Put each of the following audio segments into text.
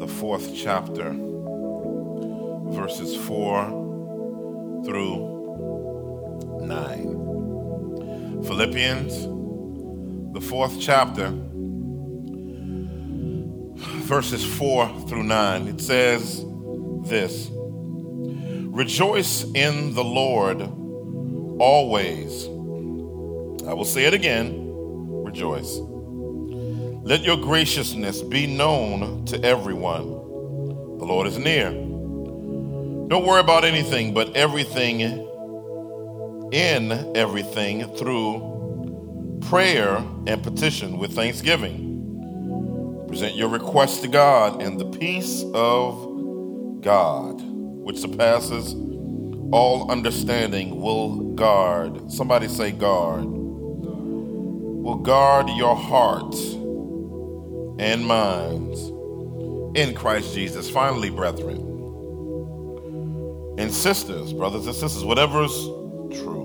the fourth chapter, verses 4 through 9. Philippians, the fourth chapter, verses 4 through 9. It says this Rejoice in the Lord always. I will say it again rejoice. Let your graciousness be known to everyone. The Lord is near. Don't worry about anything, but everything in everything through prayer and petition with thanksgiving. Present your requests to God, and the peace of God, which surpasses all understanding, will guard. Somebody say, guard. Will guard your heart and minds in Christ Jesus. Finally, brethren and sisters, brothers and sisters, whatever is true,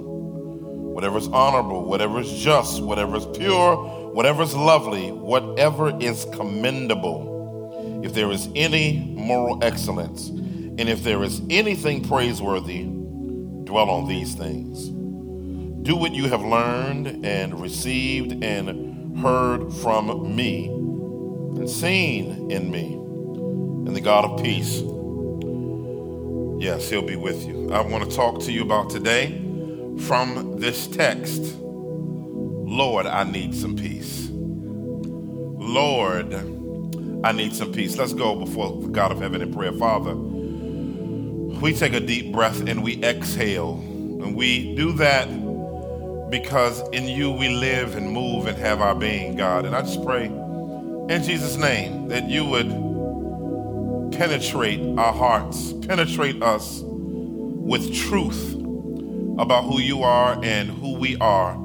whatever is honorable, whatever is just, whatever is pure, whatever is lovely, whatever is commendable, if there is any moral excellence, and if there is anything praiseworthy, dwell on these things. Do what you have learned and received and heard from me and seen in me. And the God of peace, yes, He'll be with you. I want to talk to you about today from this text Lord, I need some peace. Lord, I need some peace. Let's go before the God of heaven in prayer. Father, we take a deep breath and we exhale. And we do that because in you we live and move and have our being, God. And I just pray in Jesus' name that you would penetrate our hearts, penetrate us with truth about who you are and who we are,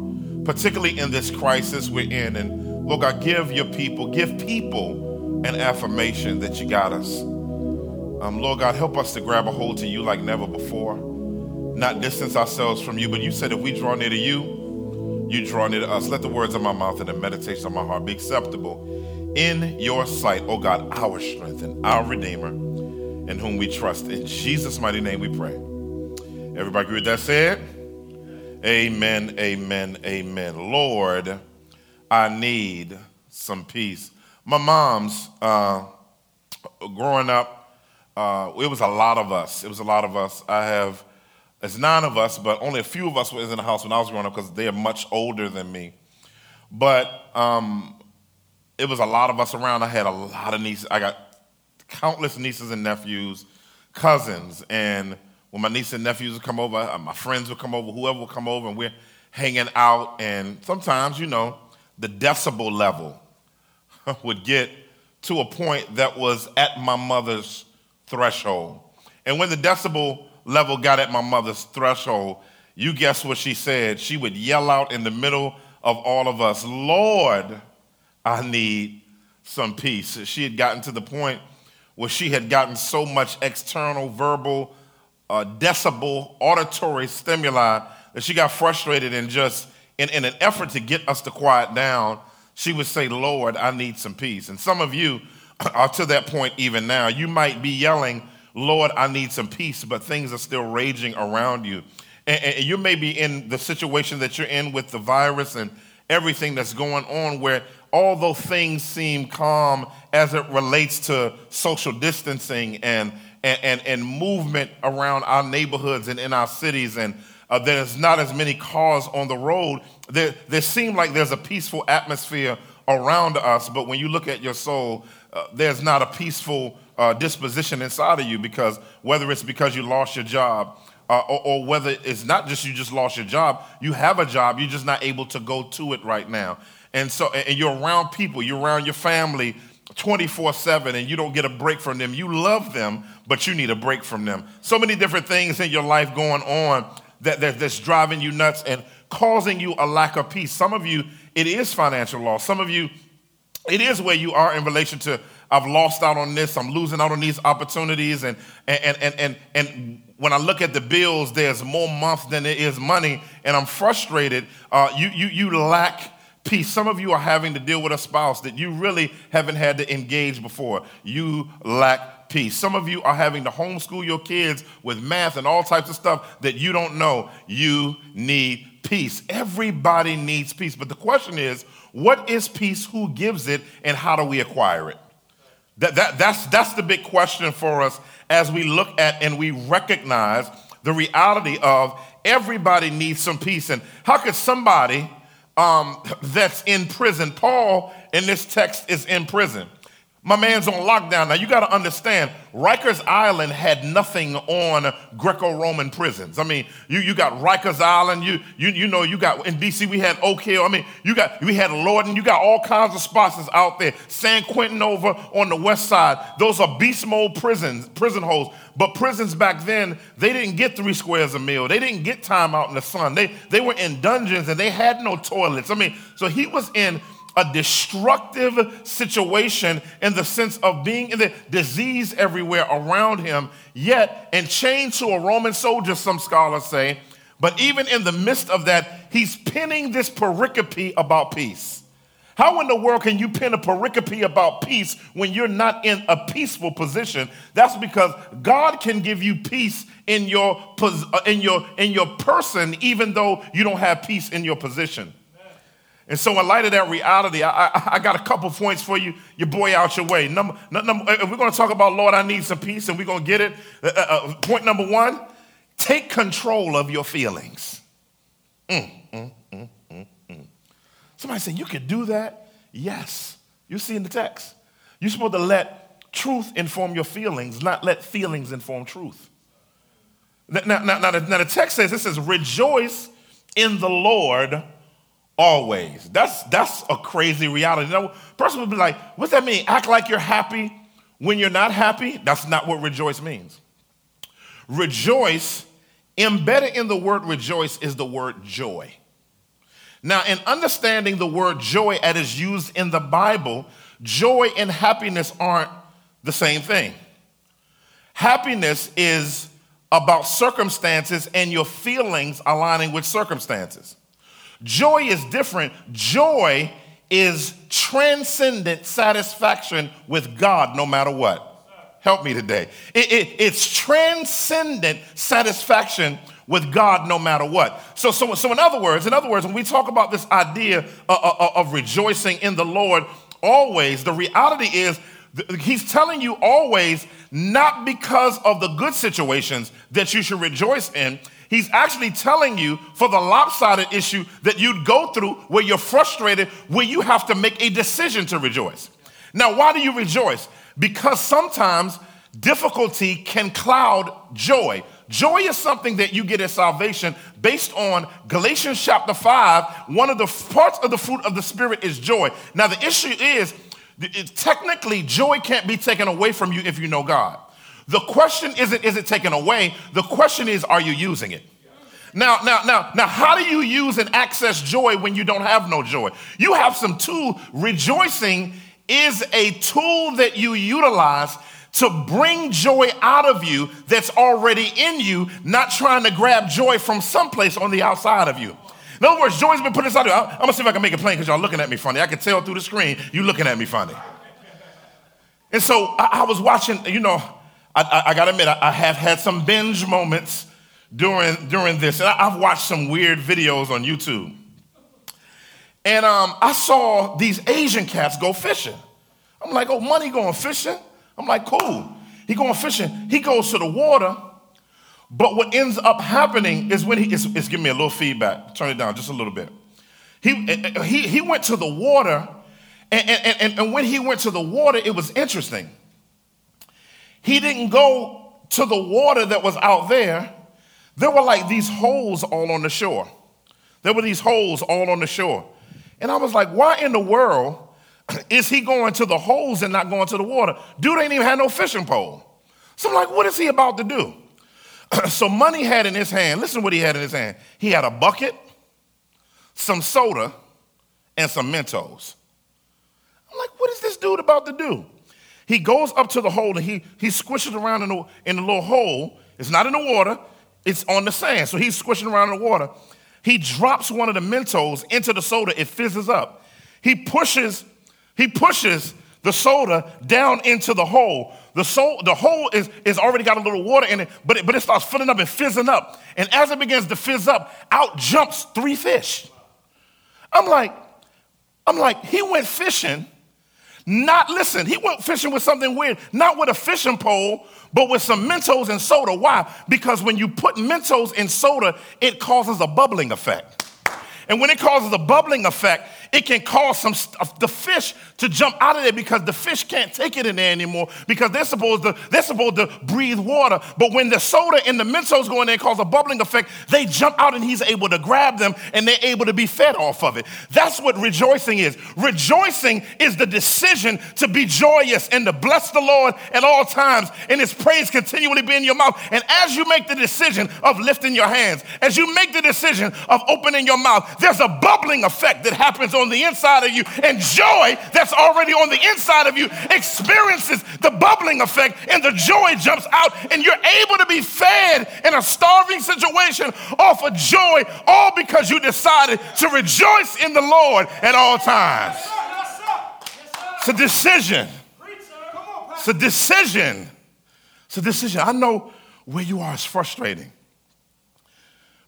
particularly in this crisis we're in. And Lord God, give your people, give people an affirmation that you got us. Um, Lord God, help us to grab a hold to you like never before, not distance ourselves from you. But you said if we draw near to you, you draw near to us. Let the words of my mouth and the meditation of my heart be acceptable in your sight, oh God, our strength and our Redeemer, in whom we trust. In Jesus' mighty name we pray. Everybody agree with that said? Amen, amen, amen. Lord, I need some peace. My mom's, uh, growing up, uh, it was a lot of us. It was a lot of us. I have, it's nine of us, but only a few of us was in the house when I was growing up because they are much older than me. But um, it was a lot of us around. I had a lot of nieces. I got countless nieces and nephews, cousins, and when my nieces and nephews would come over, uh, my friends would come over, whoever would come over, and we're hanging out. And sometimes, you know, the decibel level would get to a point that was at my mother's threshold. And when the decibel level got at my mother's threshold, you guess what she said? She would yell out in the middle of all of us, Lord, I need some peace. She had gotten to the point where she had gotten so much external, verbal, uh, decibel, auditory stimuli that she got frustrated and just, in, in an effort to get us to quiet down, she would say, Lord, I need some peace. And some of you are to that point even now. You might be yelling, Lord, I need some peace, but things are still raging around you. And, and you may be in the situation that you're in with the virus and everything that's going on where although things seem calm as it relates to social distancing and, and, and, and movement around our neighborhoods and in our cities, and uh, there's not as many cars on the road, there, there seems like there's a peaceful atmosphere around us, but when you look at your soul, uh, there's not a peaceful uh, disposition inside of you because whether it's because you lost your job, uh, or, or, whether it's not just you just lost your job, you have a job, you're just not able to go to it right now. And so, and you're around people, you're around your family, 24 7 and you don't get a break from them. You love them, but you need a break from them. So many different things in your life going on that, that, that's driving you nuts and causing you a lack of peace. Some of you, it is financial loss. Some of you, it is where you are in relation to I've lost out on this, I'm losing out on these opportunities, and and and and and when I look at the bills, there's more months than there is money, and I'm frustrated. Uh, you you you lack peace. Some of you are having to deal with a spouse that you really haven't had to engage before. You lack peace. Some of you are having to homeschool your kids with math and all types of stuff that you don't know. You need peace. Everybody needs peace. But the question is, what is peace? Who gives it? And how do we acquire it? That, that, that's, that's the big question for us as we look at and we recognize the reality of everybody needs some peace. And how could somebody um, that's in prison, Paul in this text is in prison. My man's on lockdown. Now, you got to understand, Rikers Island had nothing on Greco Roman prisons. I mean, you, you got Rikers Island, you, you, you know, you got in DC, we had Oak Hill. I mean, you got, we had Lorton, you got all kinds of spots out there. San Quentin over on the west side. Those are beast mode prisons, prison holes. But prisons back then, they didn't get three squares a meal. They didn't get time out in the sun. They, they were in dungeons and they had no toilets. I mean, so he was in a destructive situation in the sense of being in the disease everywhere around him, yet and chained to a Roman soldier, some scholars say. But even in the midst of that, he's penning this pericope about peace. How in the world can you pen a pericope about peace when you're not in a peaceful position? That's because God can give you peace in your, uh, in your, in your person, even though you don't have peace in your position. And so, in light of that reality, I, I, I, got a couple points for you. Your boy out your way. Number, number, uh, we're going to talk about Lord, I need some peace, and we're going to get it. Uh, uh, uh, point number one: take control of your feelings. Mm, mm, mm, mm, mm. Somebody said you could do that. Yes, you see in the text. You're supposed to let truth inform your feelings, not let feelings inform truth. Now, now, now, the, now the text says this says rejoice in the Lord always. That's that's a crazy reality. You know, person would be like, what's that mean? Act like you're happy when you're not happy? That's not what rejoice means. Rejoice, embedded in the word rejoice, is the word joy. Now, in understanding the word joy as is used in the Bible, joy and happiness aren't the same thing. Happiness is about circumstances and your feelings aligning with circumstances. Joy is different. Joy is transcendent satisfaction with God no matter what. Help me today. It, it, it's transcendent satisfaction with God no matter what. So, so, so in other words, in other words, when we talk about this idea of, of, of rejoicing in the Lord always, the reality is he's telling you always not because of the good situations that you should rejoice in. He's actually telling you for the lopsided issue that you'd go through where you're frustrated, where you have to make a decision to rejoice. Now, why do you rejoice? Because sometimes difficulty can cloud joy. Joy is something that you get in salvation based on Galatians chapter 5. One of the parts of the fruit of the Spirit is joy. Now, the issue is technically, joy can't be taken away from you if you know God. The question isn't, is it taken away? The question is, are you using it? Now, now, now, now, how do you use and access joy when you don't have no joy? You have some tool. Rejoicing is a tool that you utilize to bring joy out of you that's already in you, not trying to grab joy from someplace on the outside of you. In other words, joy's been put inside of you. I'm gonna see if I can make it plain because y'all looking at me funny. I can tell through the screen you looking at me funny. And so I, I was watching, you know, I, I, I gotta admit, I, I, have had some binge moments during, during this. And I, have watched some weird videos on YouTube. And um, I saw these Asian cats go fishing. I'm like, oh, money going fishing? I'm like, cool. He going fishing. He goes to the water. But what ends up happening is when he, it's, it's giving me a little feedback. Turn it down just a little bit. He, eh, eh, he, he went to the water, and, and, and, and when he went to the water, it was interesting he didn't go to the water that was out there. There were like these holes all on the shore. There were these holes all on the shore. And I was like, why in the world is he going to the holes and not going to the water? Dude ain't even had no fishing pole. So I'm like, what is he about to do? so Money had in his hand, listen what he had in his hand. He had a bucket, some soda, and some Mentos. I'm like, what is this dude about to do? He goes up to the hole and he, he squishes around in the, in the little hole. It's not in the water, it's on the sand. So he's squishing around in the water. He drops one of the Mentos into the soda, it fizzes up. He pushes, he pushes the soda down into the hole. The, soul, the hole is, is already got a little water in it, but it, but it starts filling up and fizzing up. And as it begins to fizz up, out jumps three fish. I'm like, I'm like, he went fishing, not listen, he went fishing with something weird, not with a fishing pole, but with some Mentos and soda. Why? Because when you put Mentos in soda, it causes a bubbling effect. And when it causes a bubbling effect, it can cause some the fish to jump out of there because the fish can't take it in there anymore because they're supposed to they're supposed to breathe water. But when the soda and the Mentos go in there and cause a bubbling effect, they jump out and he's able to grab them and they're able to be fed off of it. That's what rejoicing is. Rejoicing is the decision to be joyous and to bless the Lord at all times and his praise continually be in your mouth. And as you make the decision of lifting your hands, as you make the decision of opening your mouth, there's a bubbling effect that happens on the inside of you, and joy that's already on the inside of you experiences the bubbling effect, and the joy jumps out, and you're able to be fed in a starving situation off of joy, all because you decided to rejoice in the Lord at all times. It's a decision. It's a decision. It's a decision. I know where you are is frustrating,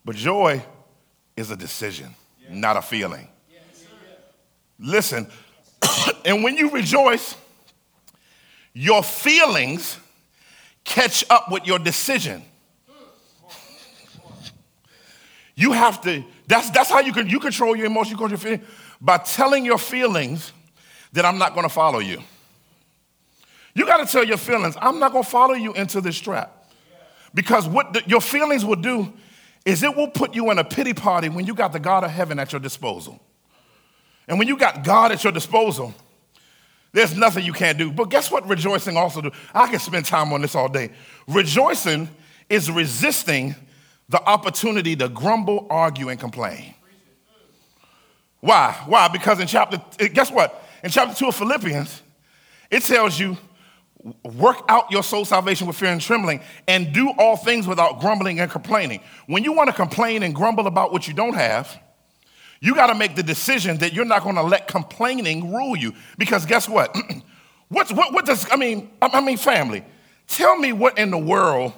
but joy is a decision, not a feeling. Listen, and when you rejoice, your feelings catch up with your decision. You have to, that's, that's how you can you control your emotions, you control your feelings, by telling your feelings that I'm not gonna follow you. You gotta tell your feelings, I'm not gonna follow you into this trap. Because what the, your feelings will do is it will put you in a pity party when you got the God of heaven at your disposal. And when you got God at your disposal, there's nothing you can't do. But guess what rejoicing also do? I can spend time on this all day. Rejoicing is resisting the opportunity to grumble, argue, and complain. Why? Why? Because in chapter, guess what? In chapter 2 of Philippians, it tells you, work out your soul salvation with fear and trembling, and do all things without grumbling and complaining. When you want to complain and grumble about what you don't have, you got to make the decision that you're not going to let complaining rule you. Because guess what? What's, what, what does, I mean, I mean, family, tell me what in the world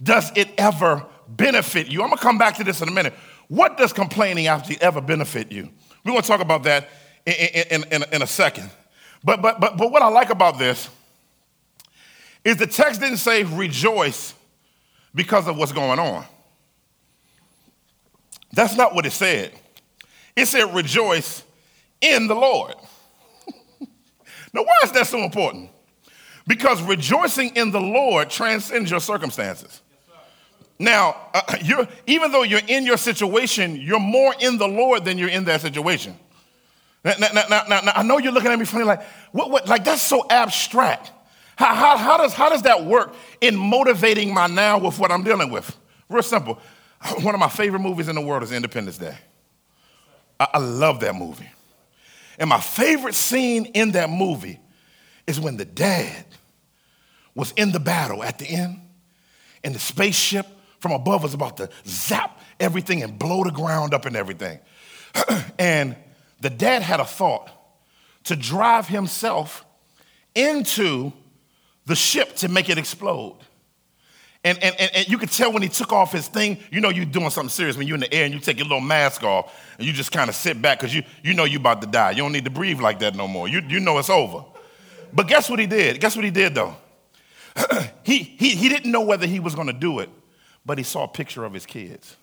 does it ever benefit you? I'm going to come back to this in a minute. What does complaining actually ever benefit you? We're going to talk about that in, in, in, in a second. But, but, but, but what I like about this is the text didn't say rejoice because of what's going on. That's not what it said. It said, rejoice in the Lord. now, why is that so important? Because rejoicing in the Lord transcends your circumstances. Now, uh, you're, even though you're in your situation, you're more in the Lord than you're in that situation. Now, now, now, now I know you're looking at me funny, like, what, what, like that's so abstract. How, how, how, does, how does that work in motivating my now with what I'm dealing with? Real simple. One of my favorite movies in the world is Independence Day. I, I love that movie. And my favorite scene in that movie is when the dad was in the battle at the end, and the spaceship from above was about to zap everything and blow the ground up and everything. and the dad had a thought to drive himself into the ship to make it explode. And, and, and, and, you could tell when he took off his thing, you know you're doing something serious when you're in the air and you take your little mask off and you just kind of sit back because you, you know you're about to die. You don't need to breathe like that no more. You, you know it's over. But guess what he did? Guess what he did though? he, he, he didn't know whether he was going to do it, but he saw a picture of his kids.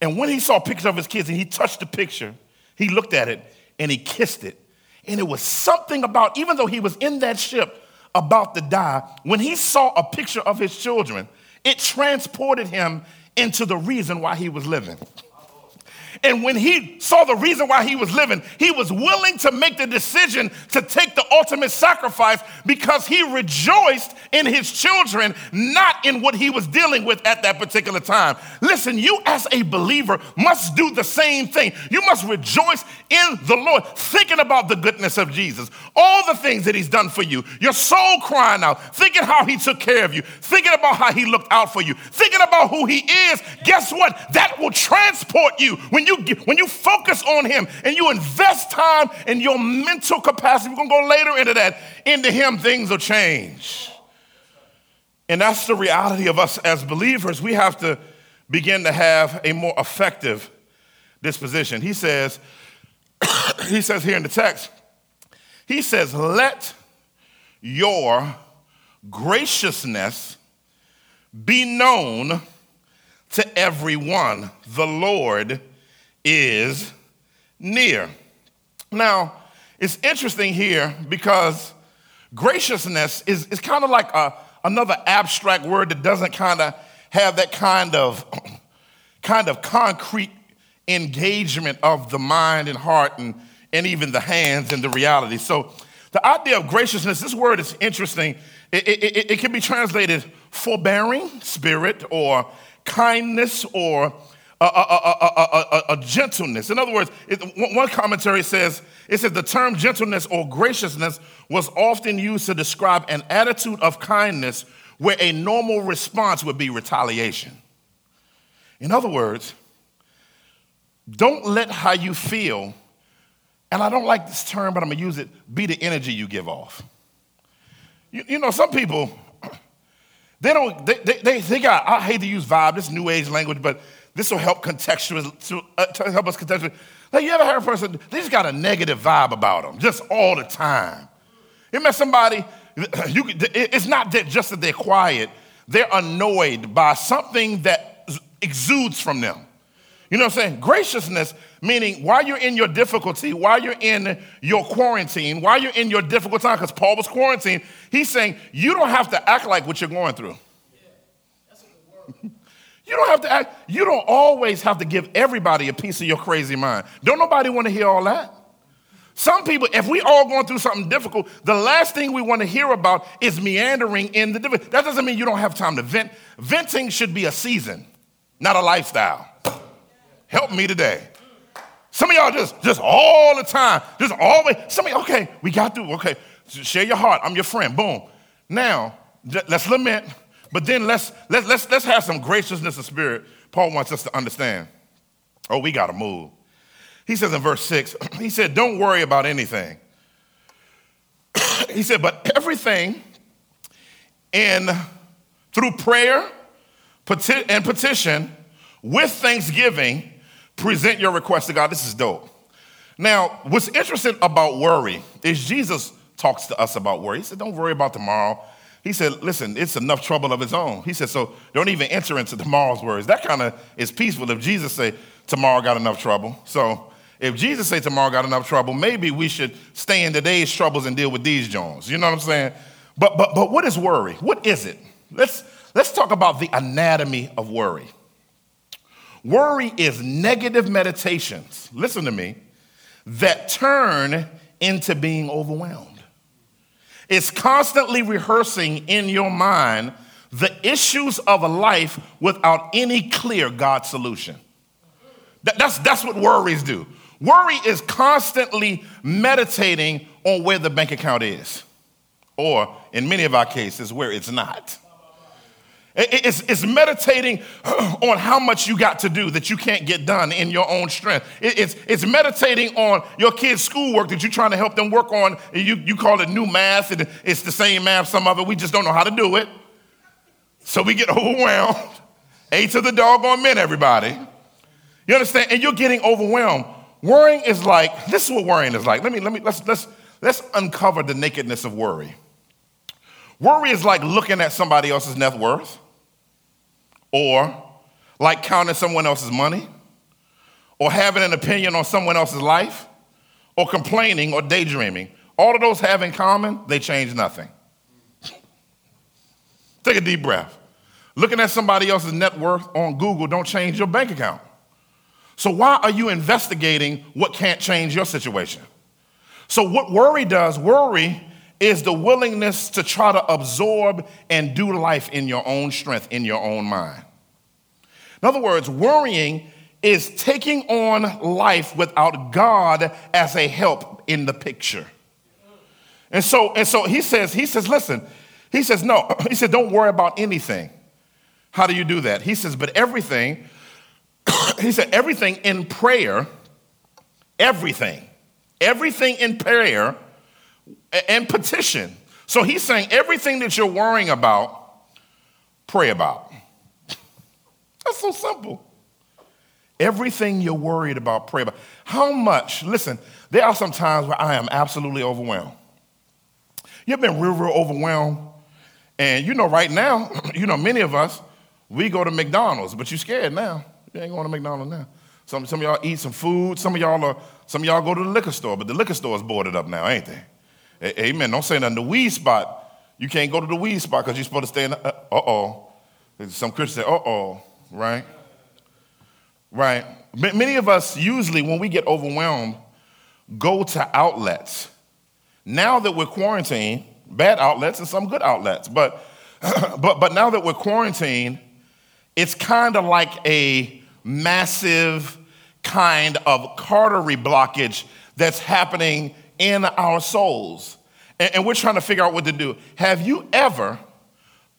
And when he saw a picture of his kids and he touched the picture, he looked at it and he kissed it. And it was something about, even though he was in that ship, about to die, when he saw a picture of his children, it transported him into the reason why he was living. And when he saw the reason why he was living, he was willing to make the decision to take the ultimate sacrifice because he rejoiced in his children, not in what he was dealing with at that particular time. Listen, you as a believer must do the same thing. You must rejoice in the Lord, thinking about the goodness of Jesus, all the things that he's done for you, your soul crying out, thinking how he took care of you, thinking about how he looked out for you, thinking about who he is. Guess what? That will transport you when you when you focus on him and you invest time in your mental capacity. We're gonna go later into that. Into him, things will change. And that's the reality of us as believers. We have to begin to have a more effective disposition. He says, he says here in the text, he says, let your graciousness be known to everyone. The Lord is near. Now, it's interesting here because graciousness is, is kind of like a, another abstract word that doesn't kind of have that kind of kind of concrete engagement of the mind and heart and, and even the hands and the reality. So the idea of graciousness, this word is interesting. It, it, it, can be translated forbearing spirit or kindness or a, a, a, a gentleness. In other words, one commentary says, it says the term gentleness or graciousness was often used to describe an attitude of kindness where a normal response would be retaliation. In other words, don't let how you feel, and I don't like this term, but I'm gonna use it, be the energy you give off. You, you know, some people, they don't, they, they, they, they got, I hate to use vibe, this new age language, but this will help contextualize, uh, help us contextualize. Like, you ever heard a person, they just got a negative vibe about them, just all the time. You met somebody, you, it's not that just that they're quiet, they're annoyed by something that exudes from them. You know what I'm saying? Graciousness, meaning while you're in your difficulty, while you're in your quarantine, while you're in your difficult time, because Paul was quarantined, he's saying you don't have to act like what you're going through. you don't have to act, you don't always have to give everybody a piece of your crazy mind. Don't nobody want to hear all that. Some people, if we all going through something difficult, the last thing we want to hear about is meandering in the difficult. That doesn't mean you don't have time to vent. Venting should be a season, not a lifestyle. Help me today. Some of y'all just, just all the time, just always, some of you, okay, we got through, okay, share your heart, I'm your friend, boom. Now, let's lament, but then let's, let's, let's, let's have some graciousness of spirit. Paul wants us to understand. Oh, we got to move. He says in verse 6, he said, Don't worry about anything. he said, But everything in through prayer and petition with thanksgiving, present your request to God. This is dope. Now, what's interesting about worry is Jesus talks to us about worry. He said, Don't worry about tomorrow. He said, Listen, it's enough trouble of its own. He said, So don't even enter into tomorrow's worries. That kind of is peaceful if Jesus say, Tomorrow got enough trouble. So if Jesus say tomorrow got enough trouble, maybe we should stay in today's troubles and deal with these Jones. You know what I'm saying? But but but what is worry? What is it? Let's let's talk about the anatomy of worry. Worry is negative meditations, listen to me, that turn into being overwhelmed. It's constantly rehearsing in your mind the issues of a life without any clear God solution. that's, that's what worries do. Worry is constantly meditating on where the bank account is, or in many of our cases, where it's not. It's, it's, meditating on how much you got to do that you can't get done in your own strength. It's, it's meditating on your kids' schoolwork that you're trying to help them work on. You, you call it new math, and it's the same math, some of it, we just don't know how to do it. So we get overwhelmed. A to the doggone men, everybody. You understand? And you're getting overwhelmed. Worrying is like, this is what worrying is like. Let me, let me, let's, let's, let's uncover the nakedness of worry. Worry is like looking at somebody else's net worth or like counting someone else's money, or having an opinion on someone else's life, or complaining or daydreaming. All of those have in common, they change nothing. Take a deep breath. Looking at somebody else's net worth on Google don't change your bank account. So why are you investigating what can't change your situation? So, what worry does, worry is the willingness to try to absorb and do life in your own strength, in your own mind. In other words, worrying is taking on life without God as a help in the picture. And so, and so he says, he says, listen, he says, no, he said, don't worry about anything. How do you do that? He says, but everything, he said, everything in prayer, everything, everything in prayer and petition. So he's saying everything that you're worrying about, pray about. That's so simple. Everything you're worried about, pray about. How much, listen, there are some times where I am absolutely overwhelmed. You've been real, real overwhelmed. And you know, right now, you know, many of us, we go to McDonald's, but you're scared now. You ain't going to McDonald's now. Some, some of y'all eat some food. Some of y'all are, some of y'all go to the liquor store, but the liquor store is boarded up now, ain't they? Amen. Don't say nothing. The weed spot, you can't go to the weed spot because you're supposed to stay in the, uh oh. Some Christians say, uh oh, right? Right. Many of us usually, when we get overwhelmed, go to outlets. Now that we're quarantined, bad outlets and some good outlets, but, but, but now that we're quarantined, it's kind of like a massive kind of artery blockage that's happening in our souls. And, we're trying to figure out what to do. Have you ever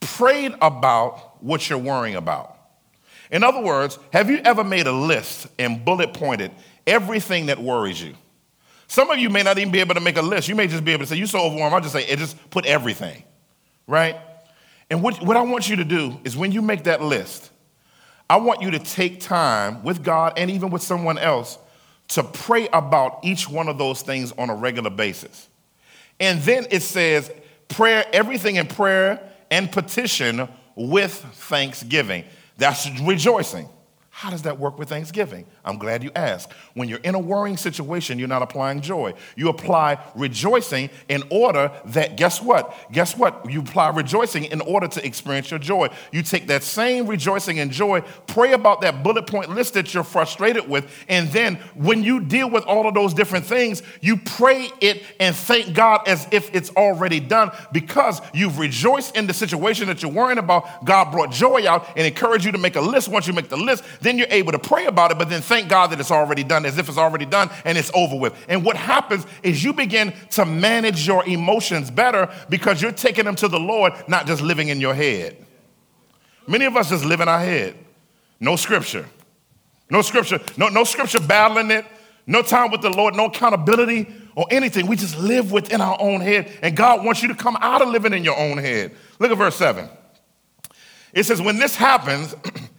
prayed about what you're worrying about? In other words, have you ever made a list and bullet pointed everything that worries you? Some of you may not even be able to make a list. You may just be able to say, You're so overwhelmed. I'll just say, it Just put everything, right? And what, what I want you to do is when you make that list, I want you to take time with God and even with someone else to pray about each one of those things on a regular basis. And then it says, prayer, everything in prayer and petition with thanksgiving. That's rejoicing. How does that work with Thanksgiving? I'm glad you asked. When you're in a worrying situation, you're not applying joy. You apply rejoicing in order that, guess what? Guess what? You apply rejoicing in order to experience your joy. You take that same rejoicing and joy, pray about that bullet point list that you're frustrated with, and then when you deal with all of those different things, you pray it and thank God as if it's already done because you've rejoiced in the situation that you're worrying about. God brought joy out and encouraged you to make a list. Once you make the list, then you're able to pray about it, but then thank God that it's already done as if it's already done and it's over with. And what happens is you begin to manage your emotions better because you're taking them to the Lord, not just living in your head. Many of us just live in our head. No scripture. No scripture. No, no scripture battling it. No time with the Lord. No accountability or anything. We just live within our own head. And God wants you to come out of living in your own head. Look at verse 7. It says, When this happens,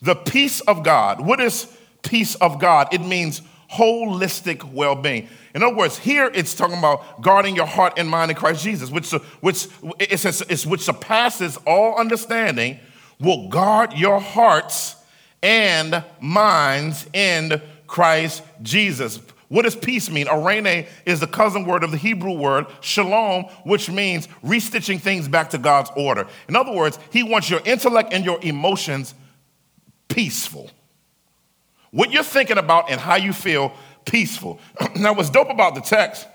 The peace of God. What is peace of God? It means holistic well being. In other words, here it's talking about guarding your heart and mind in Christ Jesus, which, which, it's which surpasses all understanding, will guard your hearts and minds in Christ Jesus. What does peace mean? Eirene is the cousin word of the Hebrew word shalom, which means restitching things back to God's order. In other words, he wants your intellect and your emotions peaceful. What you're thinking about and how you feel peaceful. now, what's dope about the text,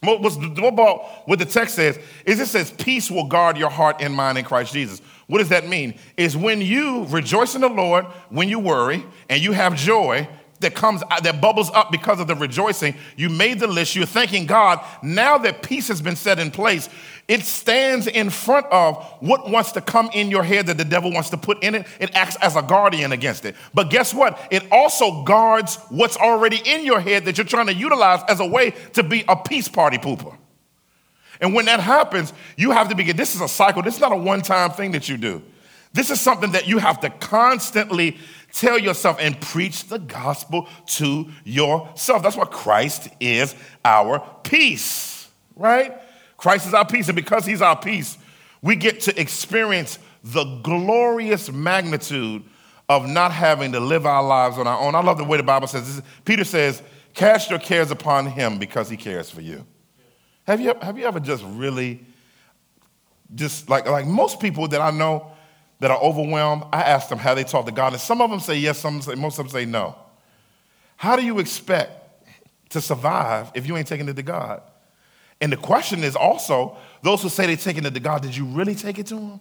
what's dope about what the text says, is it says, Peace will guard your heart and mind in Christ Jesus. What does that mean? Is when you rejoice in the Lord, when you worry, and you have joy, that comes uh, that bubbles up because of the rejoicing you made the list you're thanking god now that peace has been set in place it stands in front of what wants to come in your head that the devil wants to put in it. It acts as a guardian against it. But guess what? It also guards what's already in your head that you're trying to utilize as a way to be a peace party pooper. And when that happens, you have to begin. This is a cycle. This is not a one time thing that you do. This is something that you have to constantly tell yourself and preach the gospel to yourself. That's why Christ is our peace, right? Christ is our peace, and because He's our peace, we get to experience the glorious magnitude of not having to live our lives on our own. I love the way the Bible says Peter says, Cast your cares upon Him because He cares for you. Have you, have you ever just really, just like, like most people that I know that are overwhelmed, I ask them how they talk to God, and some of them say yes, some say, most of them say no. How do you expect to survive if you ain't taking it to God? And the question is also those who say they're taking it to God, did you really take it to Him?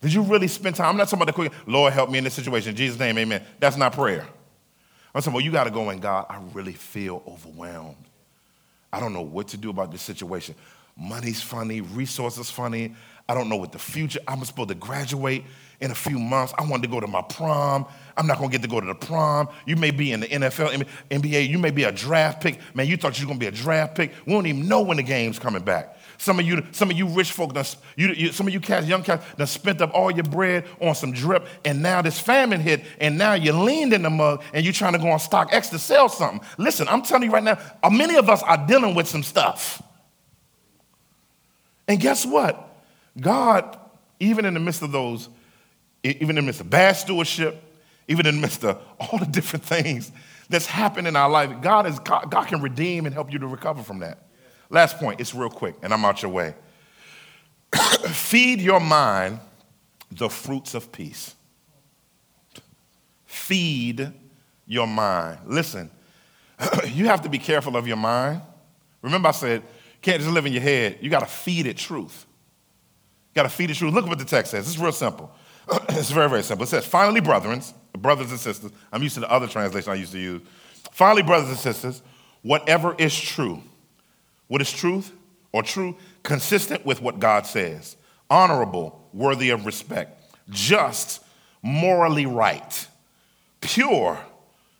Did you really spend time? I'm not talking about the quick, Lord, help me in this situation. In Jesus' name, amen. That's not prayer. I'm saying, well, you got to go in God. I really feel overwhelmed. I don't know what to do about this situation. Money's funny, resources funny. I don't know what the future. I'm supposed to graduate in a few months. I wanted to go to my prom. I'm not going to get to go to the prom. You may be in the NFL, NBA. You may be a draft pick. Man, you thought you were going to be a draft pick. We don't even know when the game's coming back. Some of you, some of you rich folk, done, you, you, some of you cats, young cats, done spent up all your bread on some drip, and now this famine hit, and now you leaned in the mug, and you're trying to go on StockX to sell something. Listen, I'm telling you right now, uh, many of us are dealing with some stuff. And guess what? God, even in the midst of those, even in the midst of bad stewardship, even in the midst of all the different things that's happened in our life, God, is, God, God can redeem and help you to recover from that. Last point, it's real quick, and I'm out your way. Feed your mind the fruits of peace. Feed your mind. Listen, you have to be careful of your mind. Remember, I said, can't just live in your head. You got to feed it truth. Got to feed it truth. Look what the text says. It's real simple. it's very, very simple. It says, finally, brethren, brothers and sisters, I'm used to the other translation I used to use. Finally, brothers and sisters, whatever is true, what is truth or true? Consistent with what God says, honorable, worthy of respect, just, morally right, pure.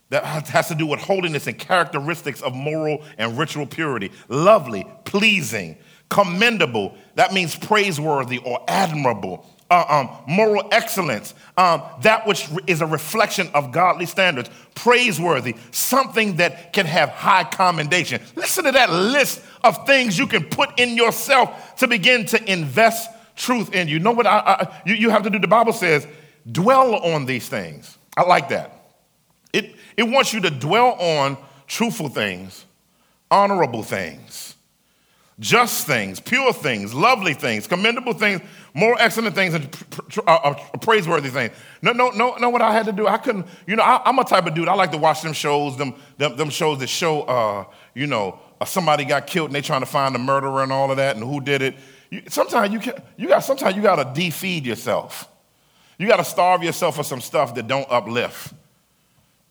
That has to do with holiness and characteristics of moral and ritual purity. Lovely, pleasing, commendable. That means praiseworthy or admirable uh, um, moral excellence, um, that which is a reflection of godly standards, praiseworthy, something that can have high commendation. Listen to that list of things you can put in yourself to begin to invest truth in you. Know what I, I, you, you have to do? The Bible says, dwell on these things. I like that. It, it wants you to dwell on truthful things, honorable things just things, pure things, lovely things, commendable things, more excellent things, and uh, praiseworthy things. No, no, no, know what I had to do? I couldn't, you know, I, am a type of dude, I like to watch them shows, them, them, them shows that show, uh, you know, uh, somebody got killed and they trying to find the murderer and all of that and who did it. You, sometimes you, can, you got, sometimes you got to defeed yourself. You got to starve yourself for some stuff that don't uplift.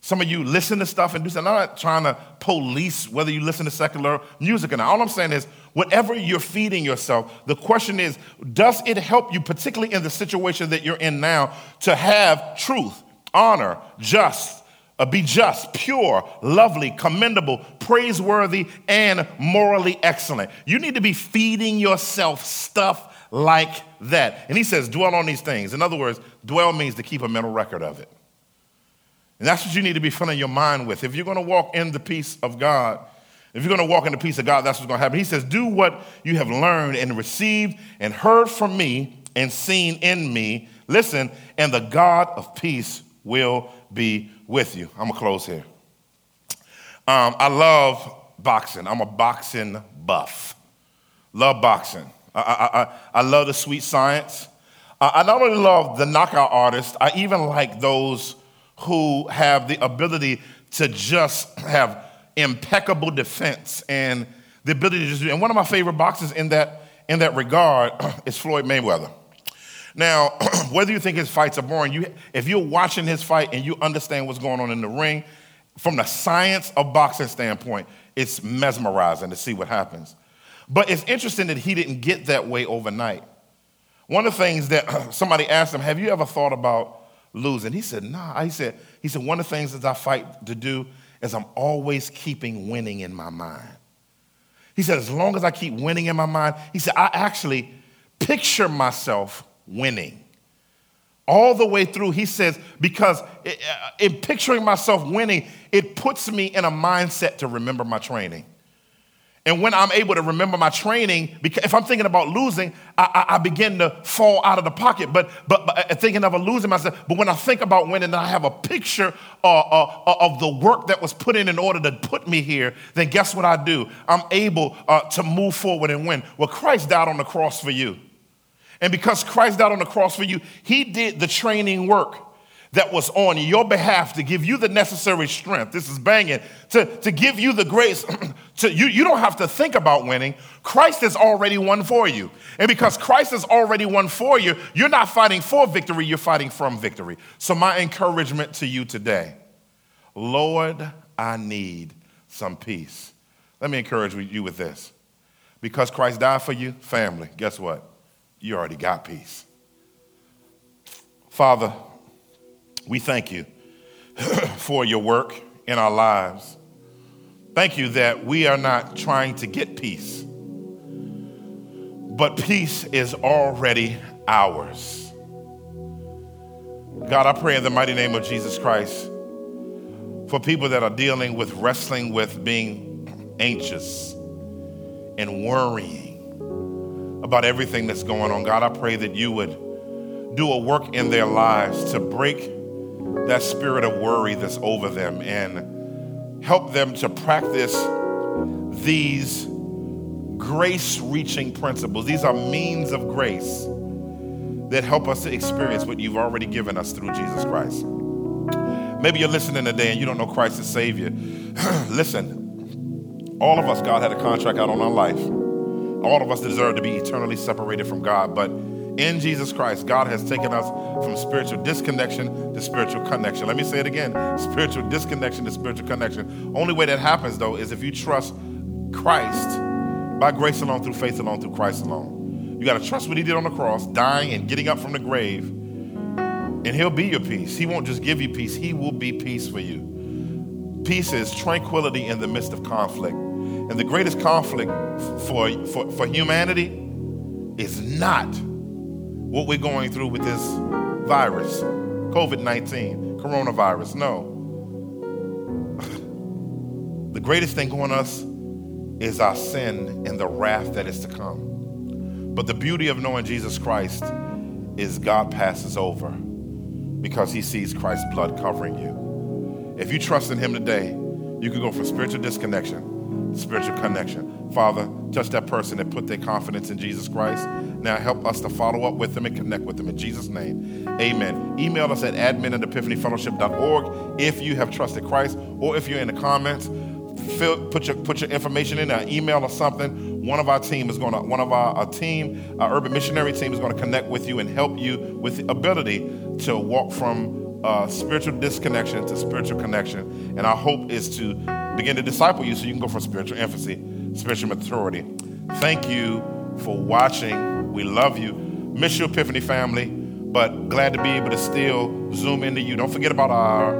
Some of you listen to stuff and do something. I'm not trying to police whether you listen to secular music or not. All I'm saying is, whatever you're feeding yourself, the question is, does it help you, particularly in the situation that you're in now, to have truth, honor, just, uh, be just, pure, lovely, commendable, praiseworthy, and morally excellent? You need to be feeding yourself stuff like that. And he says, dwell on these things. In other words, dwell means to keep a mental record of it. And that's what you need to be filling your mind with. If you're going to walk in the peace of God, if you're going to walk in the peace of God, that's what's going to happen. He says, Do what you have learned and received and heard from me and seen in me. Listen, and the God of peace will be with you. I'm going to close here. Um, I love boxing. I'm a boxing buff. Love boxing. I, I, I, I love the sweet science. I not only love the knockout artists, I even like those who have the ability to just have impeccable defense and the ability to just do. And one of my favorite boxers in that in that regard is Floyd Mayweather. Now, whether you think his fights are boring, you, if you're watching his fight and you understand what's going on in the ring, from the science of boxing standpoint, it's mesmerizing to see what happens. But it's interesting that he didn't get that way overnight. One of the things that somebody asked him, Have you ever thought about losing. He said, nah. He said, he said, one of the things that I fight to do is I'm always keeping winning in my mind. He said, as long as I keep winning in my mind, he said, I actually picture myself winning. All the way through, he says, because uh, in picturing myself winning, it puts me in a mindset to remember my training. And when I'm able to remember my training, because if I'm thinking about losing, I, I, I begin to fall out of the pocket. But, but, but, uh, thinking of a losing myself, but when I think about winning, I have a picture uh, uh, uh, of the work that was put in in order to put me here. Then guess what I do? I'm able uh, to move forward and win. Well, Christ died on the cross for you, and because Christ died on the cross for you, He did the training work that was on your behalf to give you the necessary strength. This is banging to, to give you the grace. to, you, you don't have to think about winning. Christ has already won for you. And because Christ has already won for you, you're not fighting for victory, you're fighting from victory. So, my encouragement to you today Lord, I need some peace. Let me encourage you with this. Because Christ died for you, family, guess what? You already got peace. Father, we thank you for your work in our lives. Thank you that we are not trying to get peace, but peace is already ours. God, I pray in the mighty name of Jesus Christ for people that are dealing with wrestling with being anxious and worrying about everything that's going on. God, I pray that you would do a work in their lives to break that spirit of worry that's over them and help them to practice these grace reaching principles. These are means of grace that help us to experience what you've already given us through Jesus Christ. Maybe you're listening today and you don't know Christ as Savior. Listen, all of us, God had a contract out on our life. All of us deserve to be eternally separated from God, but in Jesus Christ, God has taken us from spiritual disconnection to spiritual connection. Let me say it again spiritual disconnection to spiritual connection. Only way that happens, though, is if you trust Christ by grace alone, through faith alone, through Christ alone. You got to trust what He did on the cross, dying and getting up from the grave, and He'll be your peace. He won't just give you peace, He will be peace for you. Peace is tranquility in the midst of conflict. And the greatest conflict for, for, for humanity is not what we're going through with this virus, COVID 19, coronavirus. No. the greatest thing on us is our sin and the wrath that is to come. But the beauty of knowing Jesus Christ is God passes over because he sees Christ's blood covering you. If you trust in him today, you can go from spiritual disconnection to spiritual connection. Father, touch that person that put their confidence in Jesus Christ. Now help us to follow up with them and connect with them in Jesus' name. Amen. Email us at admin at epiphanyfellowship.org if you have trusted Christ or if you're in the comments. Fill, put your put your information in there, email or something. One of our team is going to one of our, our team, our urban missionary team is going to connect with you and help you with the ability to walk from uh, spiritual disconnection to spiritual connection. And our hope is to begin to disciple you so you can go from spiritual infancy spiritual maturity. Thank you for watching. We love you. Miss your Epiphany family, but glad to be able to still zoom into you. Don't forget about our,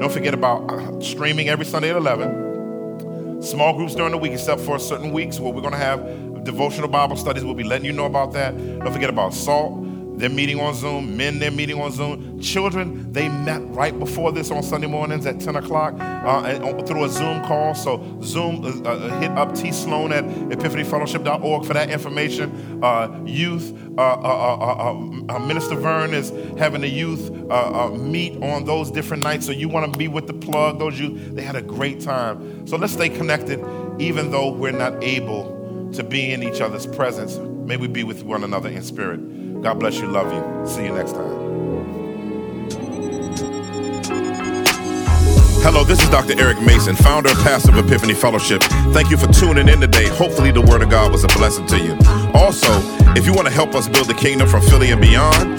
don't forget about uh, streaming every Sunday at 11. Small groups during the week, except for certain weeks where we're going to have devotional Bible studies. We'll be letting you know about that. Don't forget about SALT. They're meeting on Zoom. Men, they're meeting on Zoom. Children, they met right before this on Sunday mornings at 10 o'clock uh, through a Zoom call. So, Zoom, uh, uh, hit up T. Sloan at epiphanyfellowship.org for that information. Uh, youth, uh, uh, Minister Vern is having the youth meet on those different nights. So, you want to be with the plug, those youth. They had a great time. So, let's stay connected, even though we're not able to be in each other's presence. May we be with one another in spirit. God bless you. Love you. See you next time. Hello, this is Dr. Eric Mason, founder and pastor of Epiphany Fellowship. Thank you for tuning in today. Hopefully, the Word of God was a blessing to you. Also, if you want to help us build the kingdom from Philly and beyond,